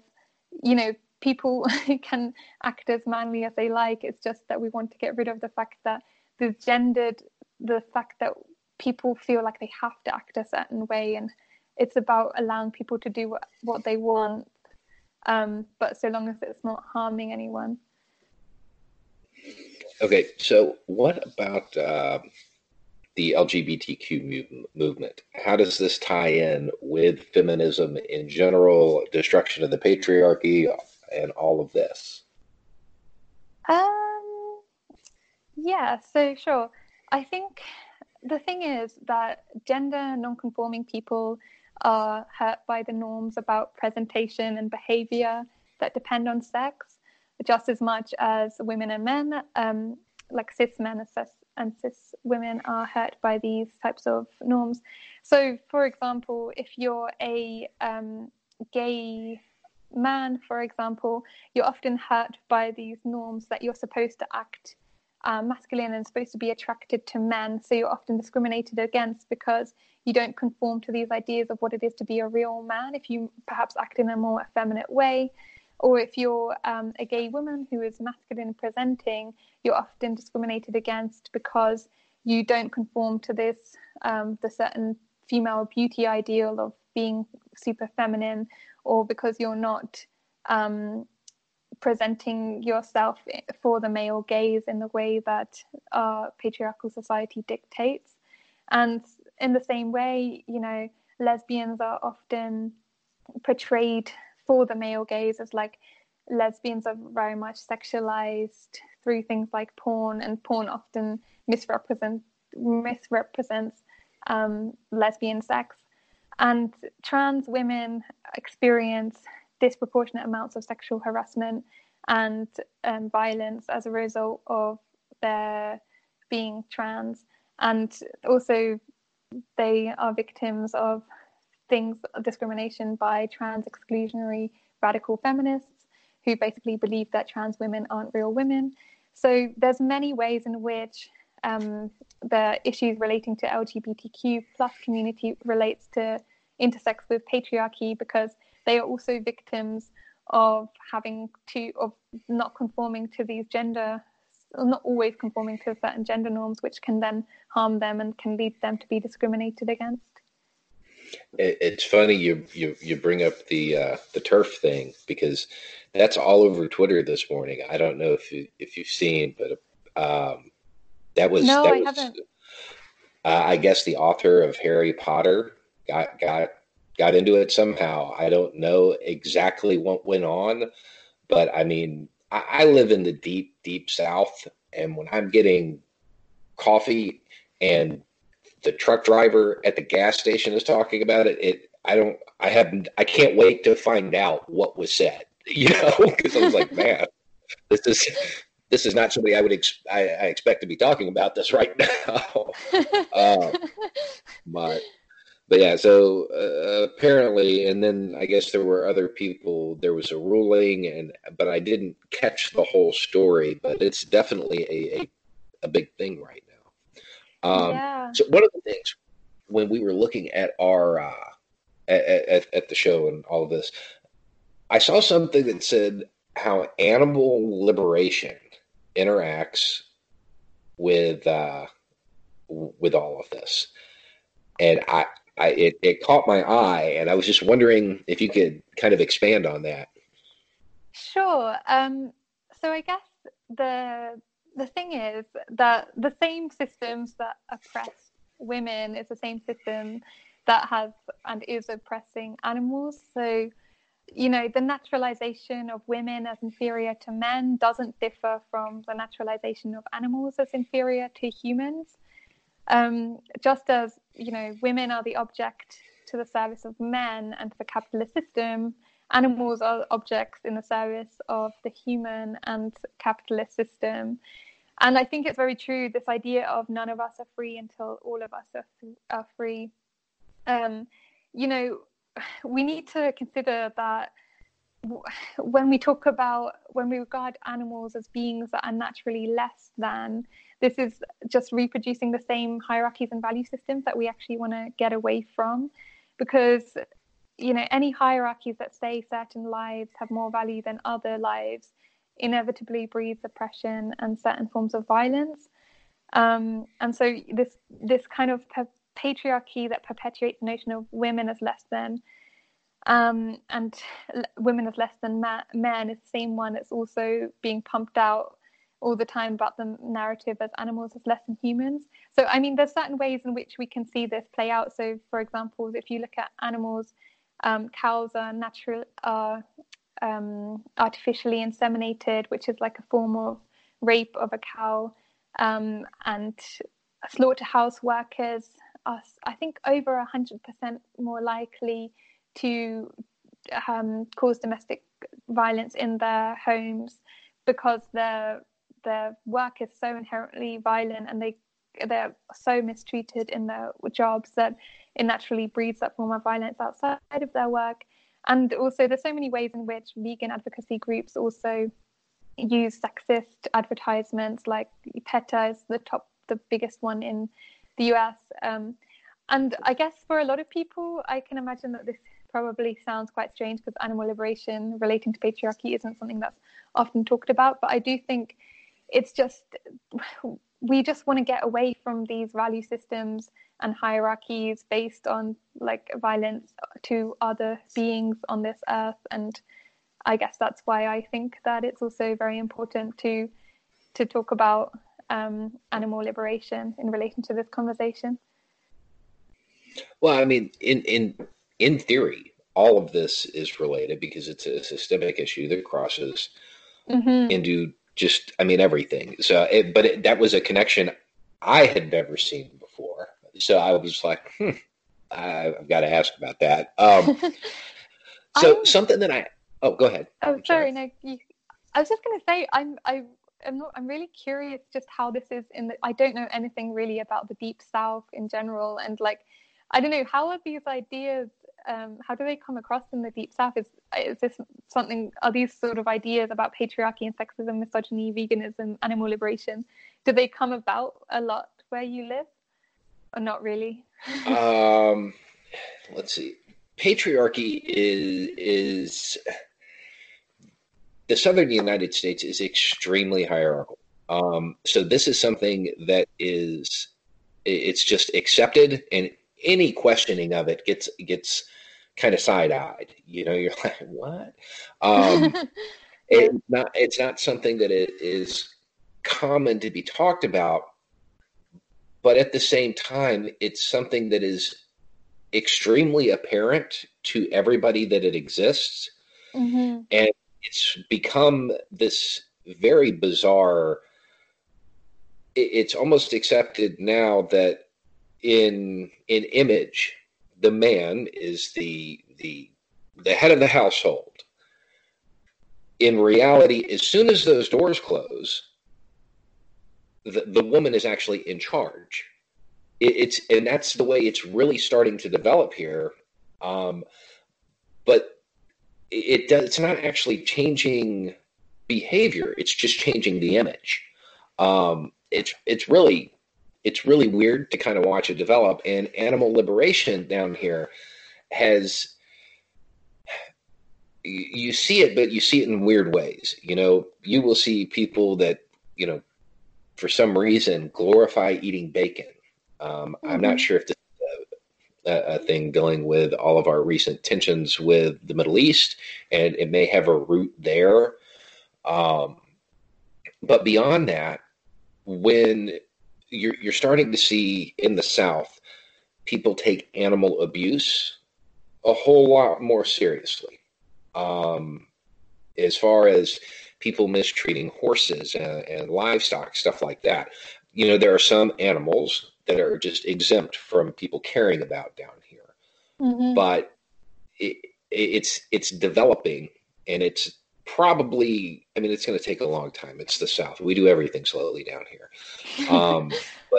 you know people can act as manly as they like. It's just that we want to get rid of the fact that the gendered the fact that people feel like they have to act a certain way. And it's about allowing people to do what, what they want um, but so long as it's not harming anyone. Okay, so what about uh, the LGBTQ move- movement? How does this tie in with feminism in general, destruction of the patriarchy, and all of this? Um, yeah, so sure. I think the thing is that gender non-conforming people are hurt by the norms about presentation and behavior that depend on sex just as much as women and men, um, like cis men and cis, and cis women, are hurt by these types of norms. So, for example, if you're a um, gay man, for example, you're often hurt by these norms that you're supposed to act um, masculine and supposed to be attracted to men. So you're often discriminated against because you don't conform to these ideas of what it is to be a real man. If you perhaps act in a more effeminate way, or if you're um, a gay woman who is masculine presenting, you're often discriminated against because you don't conform to this um, the certain female beauty ideal of being super feminine, or because you're not um, presenting yourself for the male gaze in the way that our patriarchal society dictates. And in the same way, you know, lesbians are often portrayed for the male gaze as like lesbians are very much sexualized through things like porn, and porn often misrepresent misrepresents um, lesbian sex. And trans women experience disproportionate amounts of sexual harassment and um, violence as a result of their being trans. And also, they are victims of things, discrimination by trans exclusionary radical feminists who basically believe that trans women aren't real women. So there's many ways in which um, the issues relating to LGBTQ plus community relates to intersects with patriarchy because they are also victims of having to of not conforming to these gender not always conforming to certain gender norms which can then harm them and can lead them to be discriminated against it's funny you you you bring up the uh, the TERF thing because that's all over Twitter this morning. I don't know if you if you've seen, but um, that was no, that I was, haven't. Uh, I guess the author of Harry Potter got got got into it somehow. I don't know exactly what went on, but I mean, I, I live in the deep, deep South, and when I'm getting coffee and the truck driver at the gas station is talking about it, it I don't, I haven't, I can't wait to find out what was said, you know, because I was like, man, this is this is not somebody I would ex- I, I, expect to be talking about this right now. uh, but but yeah, so uh, apparently, and then I guess there were other people. There was a ruling, and but I didn't catch the whole story. But it's definitely a a, a big thing right now. Um, yeah. So one of the things when we were looking at our uh, at, at, at the show and all of this, I saw something that said how animal liberation interacts with uh, with all of this, and I I, it, it caught my eye, and I was just wondering if you could kind of expand on that. Sure. Um, so I guess the the thing is that the same systems that oppress women is the same system that has and is oppressing animals. So, you know, the naturalization of women as inferior to men doesn't differ from the naturalization of animals as inferior to humans. Um, just as you know, women are the object to the service of men and to the capitalist system, animals are objects in the service of the human and capitalist system. And I think it's very true this idea of none of us are free until all of us are, are free. Um, you know, we need to consider that when we talk about when we regard animals as beings that are naturally less than this is just reproducing the same hierarchies and value systems that we actually want to get away from. Because you know any hierarchies that say certain lives have more value than other lives inevitably breeds oppression and certain forms of violence. Um, and so this this kind of patriarchy that perpetuates the notion of women as less than um, and women as less than ma- men is the same one that's also being pumped out all the time about the narrative as animals as less than humans. So, I mean, there's certain ways in which we can see this play out. So, for example, if you look at animals, um, cows are natural, are um, artificially inseminated, which is like a form of rape of a cow, um, and slaughterhouse workers are, I think, over 100% more likely to um, cause domestic violence in their homes because they're their work is so inherently violent and they they're so mistreated in their jobs that it naturally breeds that form of violence outside of their work. And also, there's so many ways in which vegan advocacy groups also use sexist advertisements, like PETA is the top, the biggest one in the US. Um, and I guess for a lot of people, I can imagine that this probably sounds quite strange because animal liberation relating to patriarchy isn't something that's often talked about. But I do think it's just we just want to get away from these value systems and hierarchies based on like violence to other beings on this earth and i guess that's why i think that it's also very important to to talk about um, animal liberation in relation to this conversation well i mean in in in theory all of this is related because it's a systemic issue that crosses mm-hmm. into just I mean everything. So, it, but it, that was a connection I had never seen before. So I was like, hmm, I've got to ask about that. Um, so I'm, something that I oh go ahead. Oh, sorry, sorry. no. You, I was just going to say I'm I. I'm not. I'm really curious just how this is in the. I don't know anything really about the deep south in general, and like, I don't know how are these ideas um, how do they come across in the deep south? Is is this something? Are these sort of ideas about patriarchy and sexism, misogyny, veganism, animal liberation? Do they come about a lot where you live, or not really? um, let's see. Patriarchy is is the southern United States is extremely hierarchical. Um, so this is something that is it's just accepted and any questioning of it gets gets kind of side eyed. You know, you're like, what? Um, it's not it's not something that it is common to be talked about, but at the same time, it's something that is extremely apparent to everybody that it exists, mm-hmm. and it's become this very bizarre. It's almost accepted now that in in image the man is the the the head of the household. In reality, as soon as those doors close, the, the woman is actually in charge. it, it's and that's the way it's really starting to develop here. Um, but it, it does. It's not actually changing behavior. It's just changing the image. Um, it's it's really it's really weird to kind of watch it develop. And animal liberation down here has you see it, but you see it in weird ways. You know, you will see people that you know, for some reason, glorify eating bacon. Um, mm-hmm. I'm not mm-hmm. sure if this is a, a, thing dealing with all of our recent tensions with the Middle East, and it may have a root there. Um, but beyond that, when you're, you're starting to see in the South people take animal abuse a whole lot more seriously. Um, as far as people mistreating horses and, and, livestock, stuff like that. You know, there are some animals that are just exempt from people caring about down here, mm-hmm. but it, it's it's developing, and it's probably. I mean, it's going to take a long time. It's the South. We do everything slowly down here, um,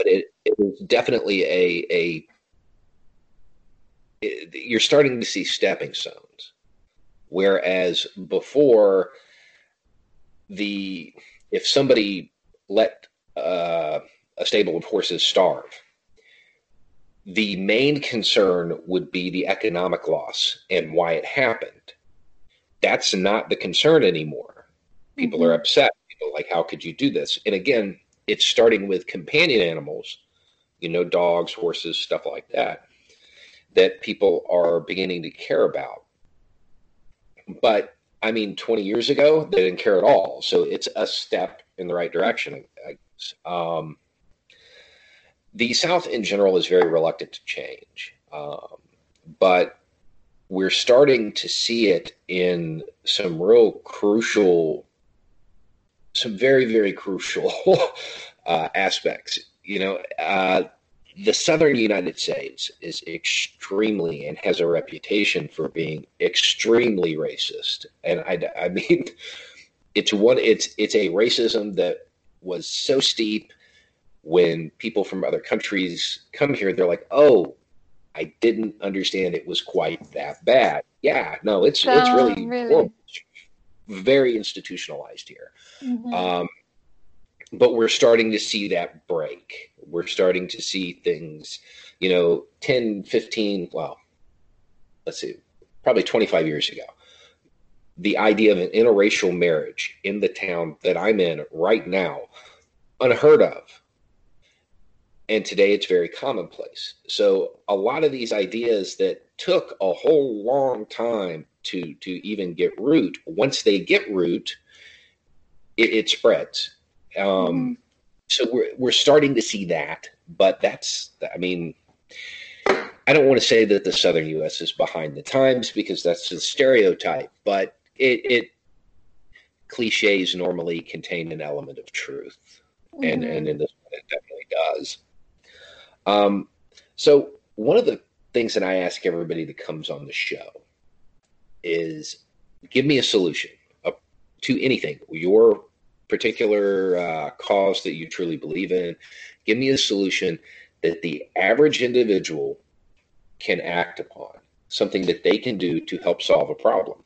but it, it is definitely a a. It, you're starting to see stepping stones, whereas before the if somebody let uh, a stable of horses starve, the main concern would be the economic loss and why it happened. That's not the concern anymore. People mm-hmm. are upset. People are like, how could you do this? And again, it's starting with companion animals, you know, dogs, horses, stuff like that, that people are beginning to care about. But I mean, 20 years ago, they didn't care at all. So it's a step in the right direction. Um, the South in general is very reluctant to change. Um, but we're starting to see it in some real crucial, some very, very crucial uh, aspects. You know, uh, the southern United States is extremely and has a reputation for being extremely racist. And I, I mean, it's one it's it's a racism that was so steep when people from other countries come here, they're like, "Oh, I didn't understand it was quite that bad." Yeah, no, it's so, it's really, really? Very institutionalized here. Mm-hmm. Um, but we're starting to see that break. We're starting to see things, you know, 10, 15, well, let's see, probably 25 years ago. The idea of an interracial marriage in the town that I'm in right now, unheard of. And today it's very commonplace. So a lot of these ideas that took a whole long time to to even get root, once they get root, it, it spreads um, mm-hmm. So we're we're starting to see that, but that's I mean, I don't want to say that the Southern U.S. is behind the times because that's a stereotype, but it, it cliches normally contain an element of truth, mm-hmm. and and in this one it definitely does. Um, so one of the things that I ask everybody that comes on the show is give me a solution to anything your particular uh, cause that you truly believe in. Give me a solution that the average individual can act upon, something that they can do to help solve a problem.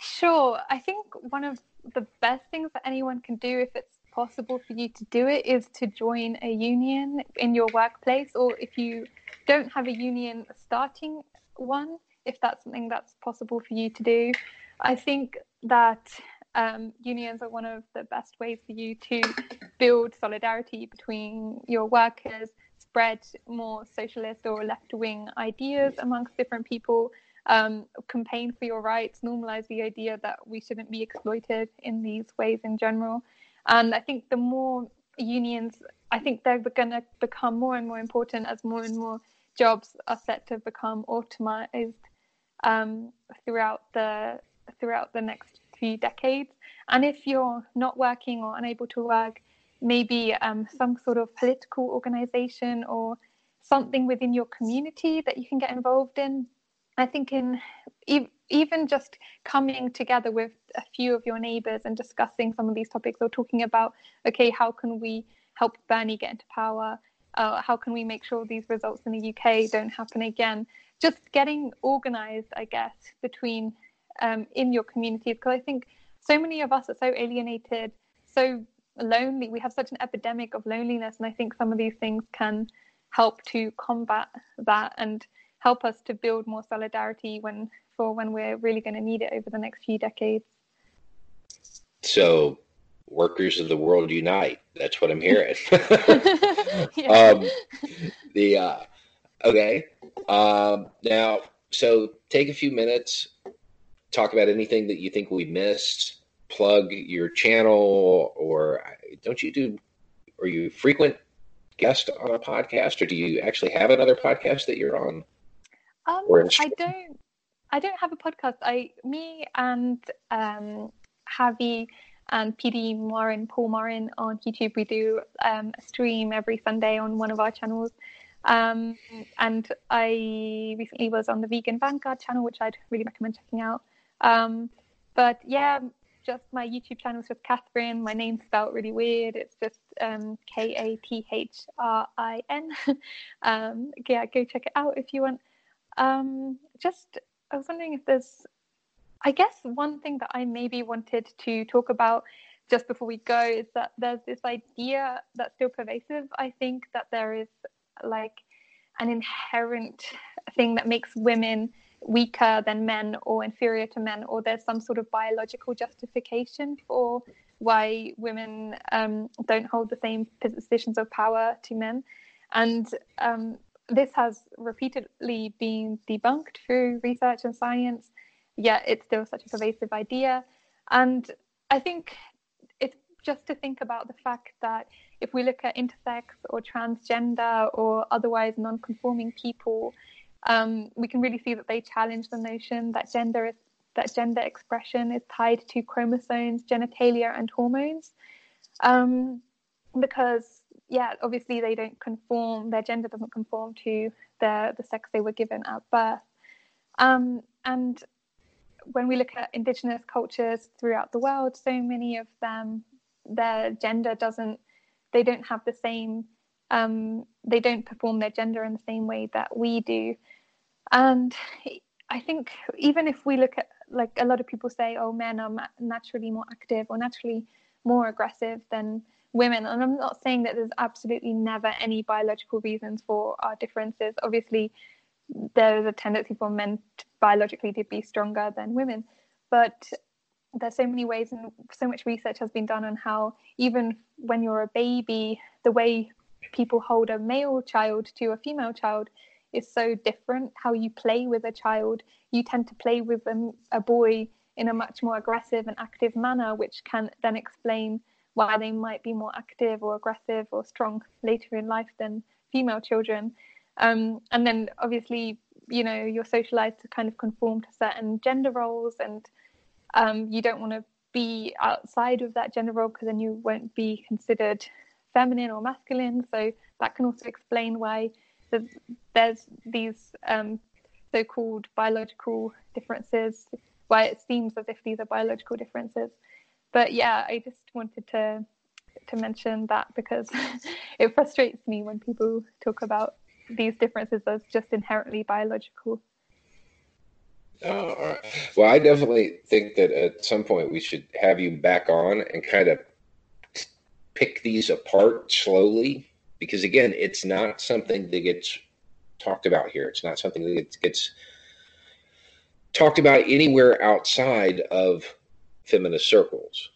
Sure. I think one of the best things that anyone can do, if it's possible for you to do it, is to join a union in your workplace, or if you don't have a union, starting one, if that's something that's possible for you to do. I think that um, unions are one of the best ways for you to build solidarity between your workers, spread more socialist or left wing ideas amongst different people, um, campaign for your rights, normalize the idea that we shouldn't be exploited in these ways in general. And I think the more unions, I think they're going to become more and more important as more and more jobs are set to become automated um, throughout the throughout the next few decades. And if you're not working or unable to work, maybe um, some sort of political organization or something within your community that you can get involved in. I think in even just coming together with a few of your neighbors and discussing some of these topics or talking about, okay, how can we help Bernie get into power? uh, how can we make sure these results in the UK don't happen again? Just getting organized, I guess, between um, in your communities, because I think so many of us are so alienated, so lonely. We have such an epidemic of loneliness, and I think some of these things can help to combat that and help us to build more solidarity when for when we're really going to need it over the next few decades. So, workers of the world unite. That's what I'm hearing. um, the uh, okay. Um, now, so take a few minutes, talk about anything that you think we missed. Plug your channel, or don't you do? Are you frequent guest on a podcast, or do you actually have another podcast that you're on? Um, I don't. I don't have a podcast. I, me, and um, Javi and PD Morin, Paul Morin on YouTube, we do um, a stream every Sunday on one of our channels. Um, and I recently was on the Vegan Vanguard channel, which I'd really recommend checking out. Um, but yeah, just my YouTube channel is just Kathrin. My name's spelled really weird. It's just um, K A T H R I N. Um, yeah, go check it out if you want. Um, just, I was wondering if there's, I guess one thing that I maybe wanted to talk about just before we go is that there's this idea that's still pervasive. I think that there is like an inherent thing that makes women weaker than men or inferior to men, or there's some sort of biological justification for why women um, don't hold the same positions of power to men. And um, this has repeatedly been debunked through research and science, yet it's still such a pervasive idea. And I think it's just to think about the fact that if we look at intersex or transgender or otherwise non conforming people, um, we can really see that they challenge the notion that gender is that gender expression is tied to chromosomes, genitalia, and hormones. Um, because yeah, obviously they don't conform, their gender doesn't conform to the, the sex they were given at birth. Um, and when we look at indigenous cultures throughout the world, so many of them, their gender doesn't, they don't have the same, um, they don't perform their gender in the same way that we do. And I think even if we look at, like a lot of people say, oh, men are naturally more active or naturally more aggressive than women. And I'm not saying that there's absolutely never any biological reasons for our differences. Obviously, there is a tendency for men to biologically to be stronger than women, but there's so many ways and so much research has been done on how even when you're a baby, the way people hold a male child to a female child is so different. How you play with a child, you tend to play with a, a boy in a much more aggressive and active manner, which can then explain why they might be more active or aggressive or strong later in life than female children. Um, and then obviously, you know, you're socialized to kind of conform to certain gender roles, and um, you don't want to be outside of that gender role because then you won't be considered feminine or masculine. So that can also explain why there's, there's these um, so called biological differences, why it seems as if these are biological differences but yeah, I just wanted to to mention that because it frustrates me when people talk about these differences as just inherently biological. Oh, well, I definitely think that at some point we should have you back on and kind of pick these apart slowly because, again, it's not something that gets talked about here. It's not something that gets talked about anywhere outside of feminist circles.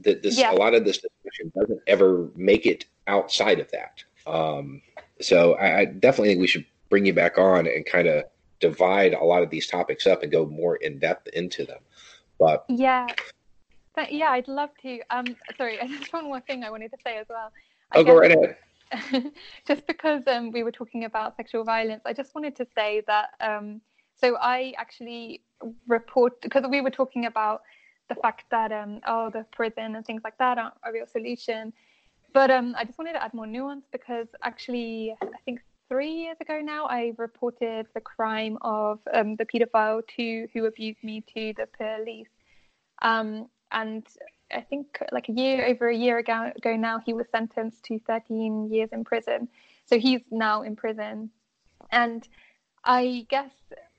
That this yeah. a lot of this discussion doesn't ever make it outside of that. Um, so I, I definitely think we should bring you back on and kind of divide a lot of these topics up and go more in depth into them. But yeah, but yeah, I'd love to. Um, sorry, just one more thing I wanted to say as well. I oh, go right ahead. just because um, we were talking about sexual violence, I just wanted to say that. Um, so I actually report because we were talking about the fact that um, oh the prison and things like that aren't a real solution. But um, I just wanted to add more nuance because actually I think three years ago now I reported the crime of um, the paedophile to who abused me to the police. Um, and I think like a year over a year ago, ago now he was sentenced to 13 years in prison. So he's now in prison. And I guess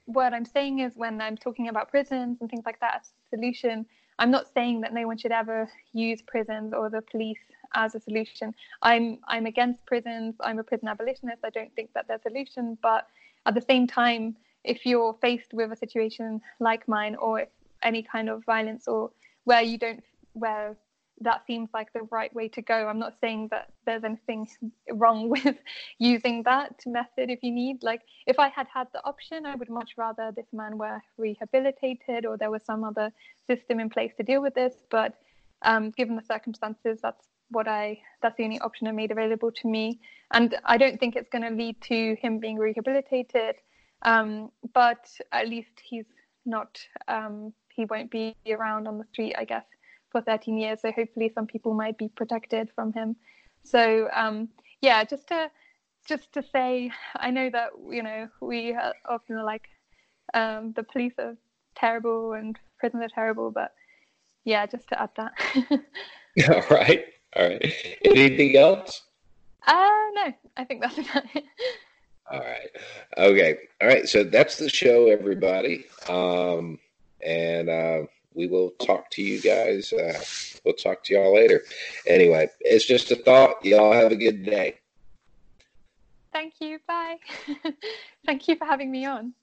what I'm saying is when I'm talking about prisons and things like that as a solution, I'm not saying that no one should ever use prisons or the police as a solution. I'm I'm against prisons. I'm a prison abolitionist. I don't think that they're a solution. But at the same time, if you're faced with a situation like mine or any kind of violence or where you don't where that seems like the right way to go. I'm not saying that there's anything wrong with using that method if you need. Like, if I had had the option, I would much rather this man were rehabilitated or there was some other system in place to deal with this. But um, given the circumstances, that's what I that's the only option I made available to me. And I don't think it's going to lead to him being rehabilitated. Um, but at least he's not. Um, he won't be around on the street, I guess for 13 years. So hopefully some people might be protected from him. So um, yeah, just to just to say, I know that you know we often are like um, the police are terrible and prisons are terrible, but yeah, just to add that. right, all right. Anything else? Uh no, I think that's about it. All right. Okay. All right. So that's the show, everybody. Um, and uh, we will talk to you guys. Uh, we'll talk to y'all later. Anyway, it's just a thought. Y'all have a good day. Thank you. Bye. Thank you for having me on.